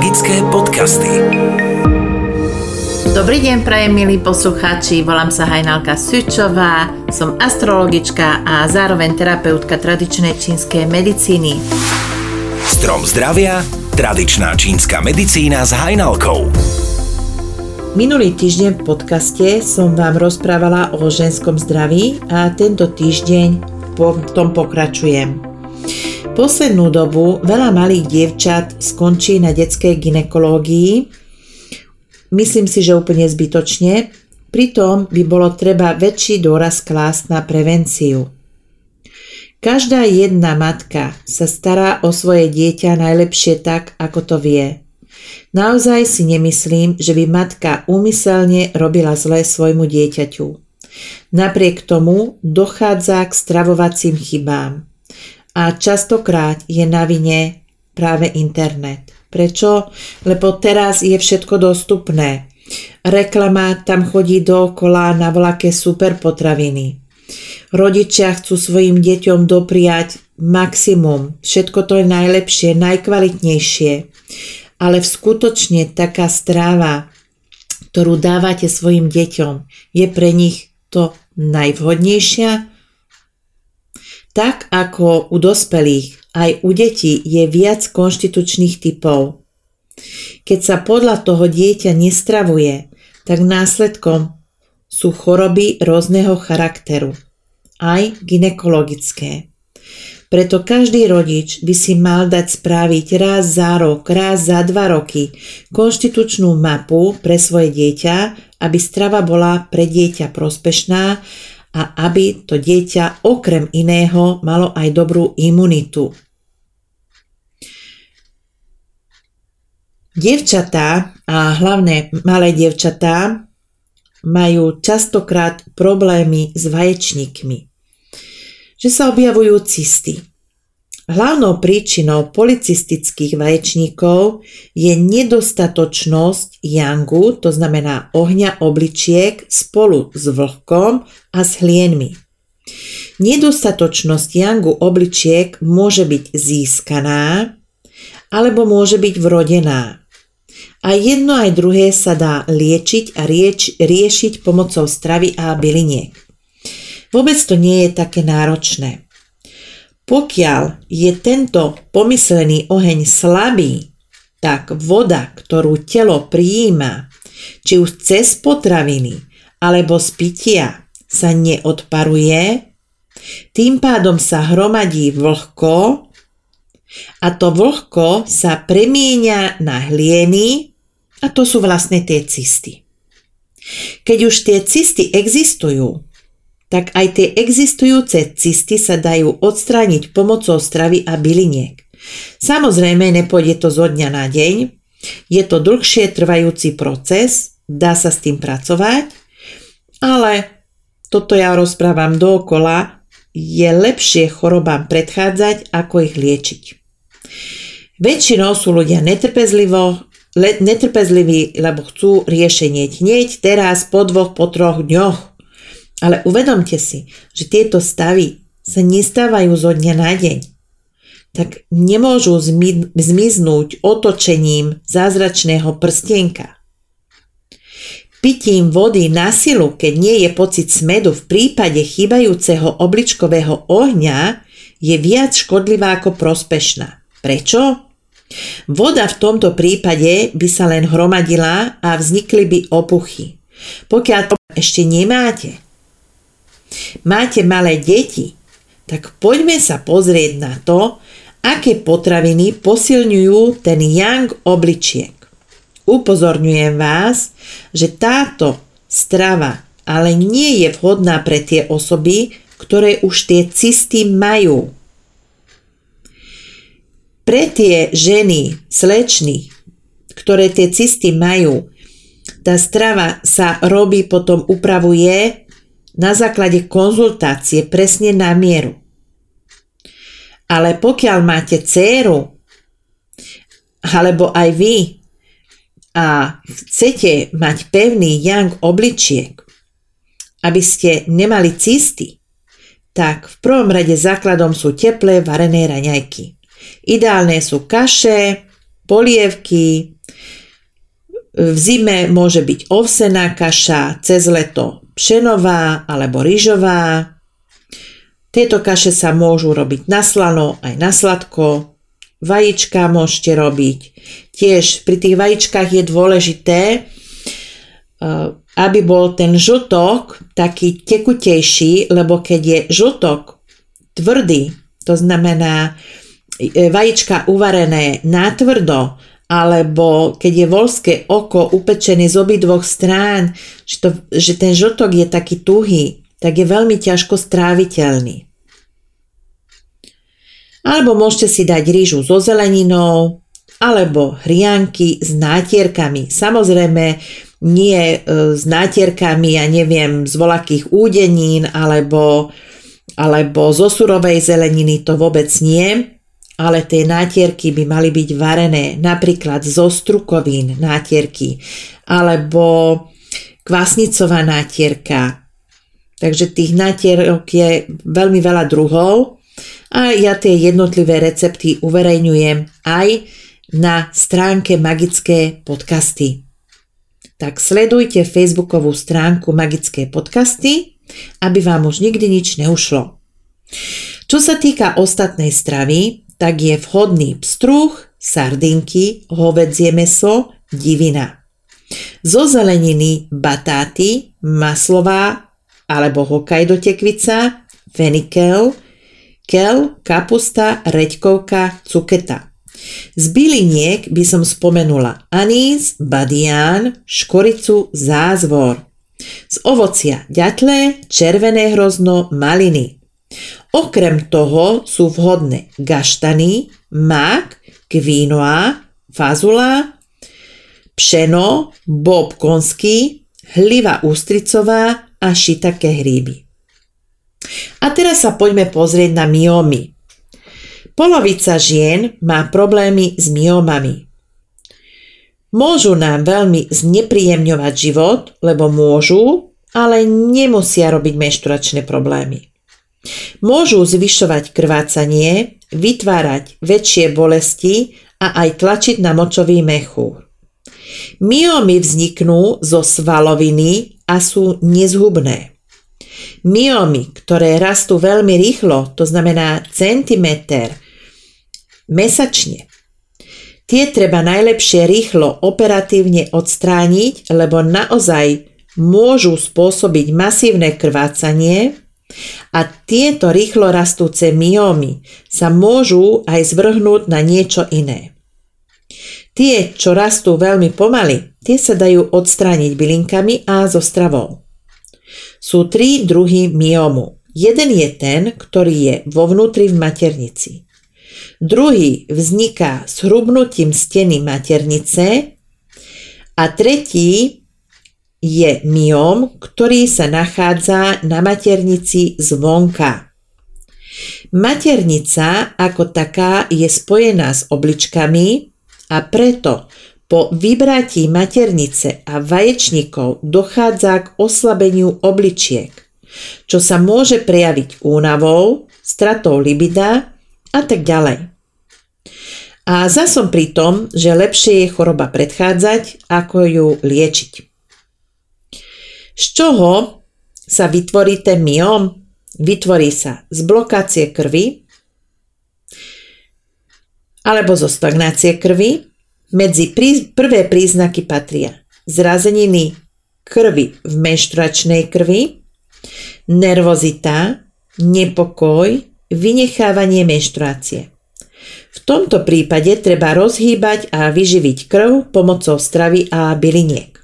Magické podcasty. Dobrý deň, prajem milí poslucháči, volám sa Hajnalka Sučová, som astrologička a zároveň terapeutka tradičnej čínskej medicíny. Strom zdravia, tradičná čínska medicína s Hajnalkou. Minulý týždeň v podcaste som vám rozprávala o ženskom zdraví a tento týždeň po tom pokračujem. Poslednú dobu veľa malých dievčat skončí na detskej ginekológii. Myslím si, že úplne zbytočne. Pritom by bolo treba väčší dôraz klásť na prevenciu. Každá jedna matka sa stará o svoje dieťa najlepšie tak, ako to vie. Naozaj si nemyslím, že by matka úmyselne robila zlé svojmu dieťaťu. Napriek tomu dochádza k stravovacím chybám a častokrát je na vine práve internet. Prečo? Lebo teraz je všetko dostupné. Reklama tam chodí dookola na vlake super potraviny. Rodičia chcú svojim deťom dopriať maximum, všetko to je najlepšie, najkvalitnejšie. Ale skutočne taká stráva, ktorú dávate svojim deťom, je pre nich to najvhodnejšia tak ako u dospelých, aj u detí je viac konštitučných typov. Keď sa podľa toho dieťa nestravuje, tak následkom sú choroby rôzneho charakteru, aj ginekologické. Preto každý rodič by si mal dať spraviť raz za rok, raz za dva roky konštitučnú mapu pre svoje dieťa, aby strava bola pre dieťa prospešná a aby to dieťa okrem iného malo aj dobrú imunitu. Dievčatá a hlavne malé dievčatá majú častokrát problémy s vaječníkmi, že sa objavujú cysty. Hlavnou príčinou policistických vaječníkov je nedostatočnosť jangu, to znamená ohňa obličiek spolu s vlhkom a s hlienmi. Nedostatočnosť jangu obličiek môže byť získaná alebo môže byť vrodená. A jedno aj druhé sa dá liečiť a rieč, riešiť pomocou stravy a byliniek. Vôbec to nie je také náročné. Pokiaľ je tento pomyslený oheň slabý, tak voda, ktorú telo prijíma, či už cez potraviny alebo z pitia, sa neodparuje, tým pádom sa hromadí vlhko a to vlhko sa premieňa na hlieny a to sú vlastne tie cysty. Keď už tie cysty existujú, tak aj tie existujúce cysty sa dajú odstrániť pomocou stravy a byliniek. Samozrejme, nepôjde to zo dňa na deň, je to dlhšie trvajúci proces, dá sa s tým pracovať, ale toto ja rozprávam dookola, je lepšie chorobám predchádzať, ako ich liečiť. Väčšinou sú ľudia netrpezlivo, le, netrpezliví, lebo chcú riešenie hneď, teraz, po dvoch, po troch dňoch. Ale uvedomte si, že tieto stavy sa nestávajú zo dňa na deň. Tak nemôžu zmi- zmiznúť otočením zázračného prstienka. Pitím vody na silu, keď nie je pocit smedu v prípade chýbajúceho obličkového ohňa, je viac škodlivá ako prospešná. Prečo? Voda v tomto prípade by sa len hromadila a vznikli by opuchy. Pokiaľ to ešte nemáte, máte malé deti, tak poďme sa pozrieť na to, aké potraviny posilňujú ten yang obličiek. Upozorňujem vás, že táto strava ale nie je vhodná pre tie osoby, ktoré už tie cysty majú. Pre tie ženy, slečny, ktoré tie cysty majú, tá strava sa robí, potom upravuje na základe konzultácie presne na mieru. Ale pokiaľ máte dceru, alebo aj vy, a chcete mať pevný yang obličiek, aby ste nemali cysty, tak v prvom rade základom sú teplé varené raňajky. Ideálne sú kaše, polievky, v zime môže byť ovsená kaša, cez leto pšenová alebo rýžová. Tieto kaše sa môžu robiť na slano aj na sladko. Vajíčka môžete robiť. Tiež pri tých vajíčkach je dôležité, eh, aby bol ten žltok taký tekutejší, lebo keď je žltok tvrdý, to znamená eh, vajíčka uvarené natvrdo, alebo keď je volské oko upečené z obidvoch strán, že, to, že ten žltok je taký tuhý, tak je veľmi ťažko stráviteľný. Alebo môžete si dať rýžu so zeleninou, alebo hrianky s nátierkami. Samozrejme, nie e, s nátierkami, ja neviem, z volakých údenín, alebo, alebo zo surovej zeleniny, to vôbec nie ale tie nátierky by mali byť varené napríklad zo strukovín nátierky alebo kvasnicová nátierka. Takže tých nátierok je veľmi veľa druhov a ja tie jednotlivé recepty uverejňujem aj na stránke Magické podcasty. Tak sledujte facebookovú stránku Magické podcasty, aby vám už nikdy nič neušlo. Čo sa týka ostatnej stravy, tak je vhodný pstruh, sardinky, hovedzie meso, divina. Zo zeleniny batáty, maslová alebo hokajdo tekvica, fenikel, kel, kapusta, reďkovka, cuketa. Z byliniek by som spomenula anís, badián, škoricu, zázvor. Z ovocia ďatle, červené hrozno, maliny. Okrem toho sú vhodné gaštany, mak, kvinoa, fazula, pšeno, bob konský, hliva ústricová a šitake hríby. A teraz sa poďme pozrieť na myomy. Polovica žien má problémy s myomami. Môžu nám veľmi znepríjemňovať život, lebo môžu, ale nemusia robiť menšturačné problémy. Môžu zvyšovať krvácanie, vytvárať väčšie bolesti a aj tlačiť na močový mechúr. Myomy vzniknú zo svaloviny a sú nezhubné. Myomy, ktoré rastú veľmi rýchlo, to znamená centimeter mesačne, tie treba najlepšie rýchlo operatívne odstrániť, lebo naozaj môžu spôsobiť masívne krvácanie, a tieto rýchlo rastúce myómy sa môžu aj zvrhnúť na niečo iné. Tie, čo rastú veľmi pomaly, tie sa dajú odstrániť bylinkami a zo stravou. Sú tri druhy myomu. Jeden je ten, ktorý je vo vnútri v maternici. Druhý vzniká s hrubnutím steny maternice a tretí je myom, ktorý sa nachádza na maternici zvonka. Maternica ako taká je spojená s obličkami a preto po vybratí maternice a vaječníkov dochádza k oslabeniu obličiek, čo sa môže prejaviť únavou, stratou libida a tak ďalej. A zasom pri tom, že lepšie je choroba predchádzať, ako ju liečiť. Z čoho sa vytvorí ten myom? Vytvorí sa z blokácie krvi alebo zo stagnácie krvi. Medzi prvé príznaky patria zrazeniny krvi v menštruačnej krvi, nervozita, nepokoj, vynechávanie menštruácie. V tomto prípade treba rozhýbať a vyživiť krv pomocou stravy a byliniek.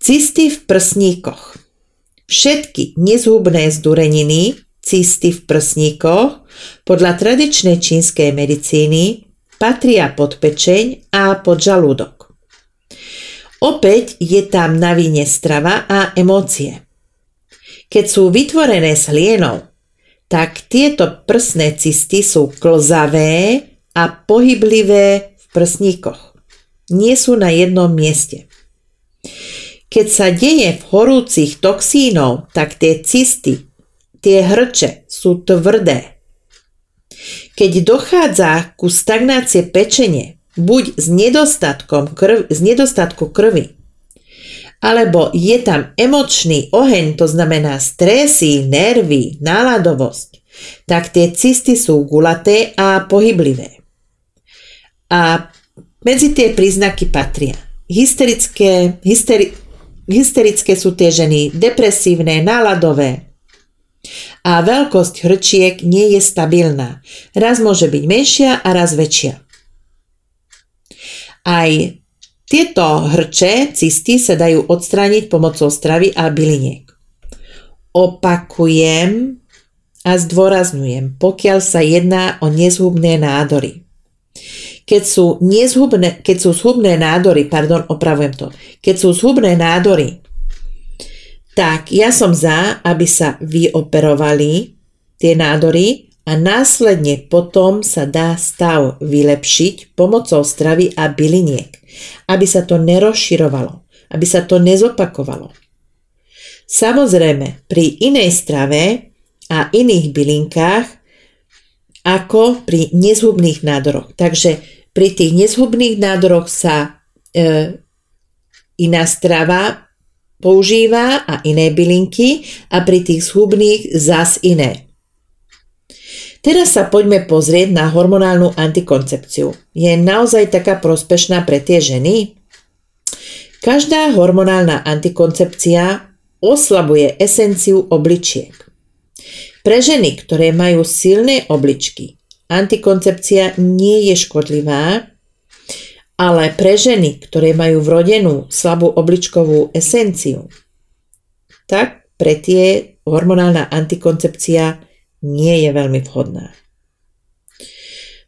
Cysty v prsníkoch. Všetky nezhubné zdureniny, cysty v prsníkoch, podľa tradičnej čínskej medicíny patria pod pečeň a pod žalúdok. Opäť je tam na víne strava a emócie. Keď sú vytvorené s hlienou, tak tieto prsné cysty sú klzavé a pohyblivé v prsníkoch. Nie sú na jednom mieste. Keď sa deje v horúcich toxínov, tak tie cysty, tie hrče sú tvrdé. Keď dochádza ku stagnácie pečenie, buď z, nedostatkom krv, z nedostatku krvi, alebo je tam emočný oheň, to znamená stresy, nervy, náladovosť, tak tie cysty sú gulaté a pohyblivé. A medzi tie príznaky patria hysterické, hysteri, hysterické sú tie ženy, depresívne, náladové, a veľkosť hrčiek nie je stabilná. Raz môže byť menšia a raz väčšia. Aj tieto hrče, cysty sa dajú odstrániť pomocou stravy a byliniek. Opakujem a zdôrazňujem, pokiaľ sa jedná o nezhubné nádory. Keď sú, nezhubné, keď sú zhubné nádory, pardon, opravujem to, keď sú zhubné nádory, tak ja som za, aby sa vyoperovali tie nádory a následne potom sa dá stav vylepšiť pomocou stravy a byliniek, aby sa to nerozširovalo, aby sa to nezopakovalo. Samozrejme, pri inej strave a iných bylinkách ako pri nezhubných nádoroch. Takže pri tých nezhubných nádoroch sa e, iná strava používa a iné bylinky a pri tých zhubných zas iné. Teraz sa poďme pozrieť na hormonálnu antikoncepciu. Je naozaj taká prospešná pre tie ženy? Každá hormonálna antikoncepcia oslabuje esenciu obličiek. Pre ženy, ktoré majú silné obličky, antikoncepcia nie je škodlivá, ale pre ženy, ktoré majú vrodenú slabú obličkovú esenciu, tak pre tie hormonálna antikoncepcia nie je veľmi vhodná.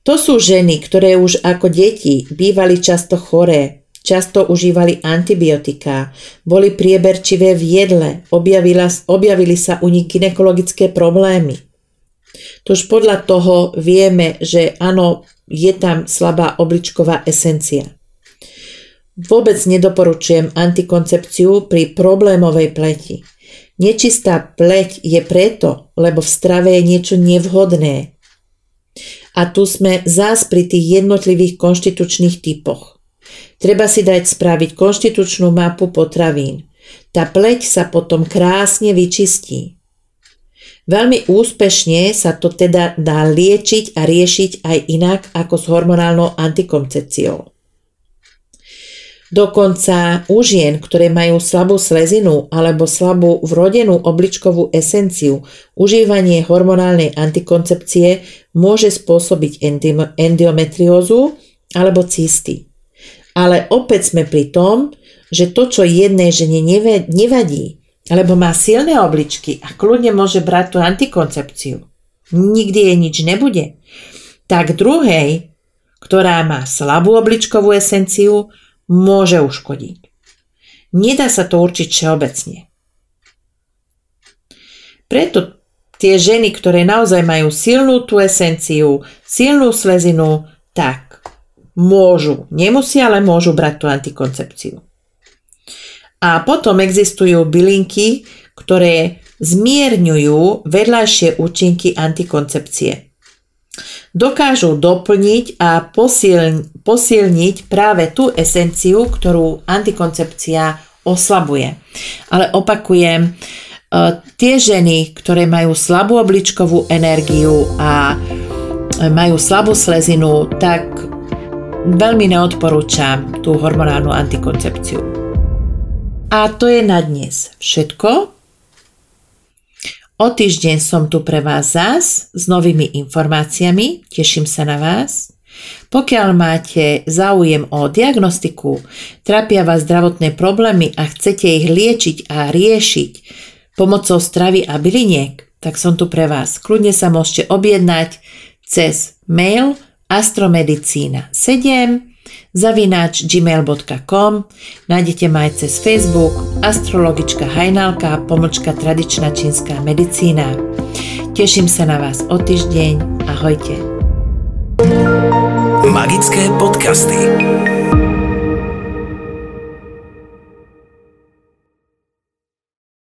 To sú ženy, ktoré už ako deti bývali často choré, často užívali antibiotika, boli prieberčivé v jedle, objavila, objavili sa u nich ginekologické problémy. Tož podľa toho vieme, že áno, je tam slabá obličková esencia. Vôbec nedoporučujem antikoncepciu pri problémovej pleti. Nečistá pleť je preto, lebo v strave je niečo nevhodné. A tu sme zás pri tých jednotlivých konštitučných typoch. Treba si dať spraviť konštitučnú mapu potravín. Tá pleť sa potom krásne vyčistí. Veľmi úspešne sa to teda dá liečiť a riešiť aj inak ako s hormonálnou antikoncepciou. Dokonca u žien, ktoré majú slabú slezinu alebo slabú vrodenú obličkovú esenciu, užívanie hormonálnej antikoncepcie môže spôsobiť endometriózu alebo cysty. Ale opäť sme pri tom, že to, čo jednej žene nevadí, alebo má silné obličky a kľudne môže brať tú antikoncepciu, nikdy jej nič nebude, tak druhej, ktorá má slabú obličkovú esenciu, môže uškodiť. Nedá sa to určiť všeobecne. Preto tie ženy, ktoré naozaj majú silnú tú esenciu, silnú slezinu, tak môžu, nemusia, ale môžu brať tú antikoncepciu. A potom existujú bylinky, ktoré zmierňujú vedľajšie účinky antikoncepcie. Dokážu doplniť a posilniť práve tú esenciu, ktorú antikoncepcia oslabuje. Ale opakujem, e, tie ženy, ktoré majú slabú obličkovú energiu a majú slabú slezinu, tak veľmi neodporúčam tú hormonálnu antikoncepciu. A to je na dnes všetko. O týždeň som tu pre vás zás s novými informáciami. Teším sa na vás. Pokiaľ máte záujem o diagnostiku, trápia vás zdravotné problémy a chcete ich liečiť a riešiť pomocou stravy a byliniek, tak som tu pre vás. Kľudne sa môžete objednať cez mail astromedicína 7 zavináč gmail.com, nájdete ma aj cez Facebook, astrologička Hajnalka, pomočka tradičná čínska medicína. Teším sa na vás o týždeň. Ahojte. Magické podcasty.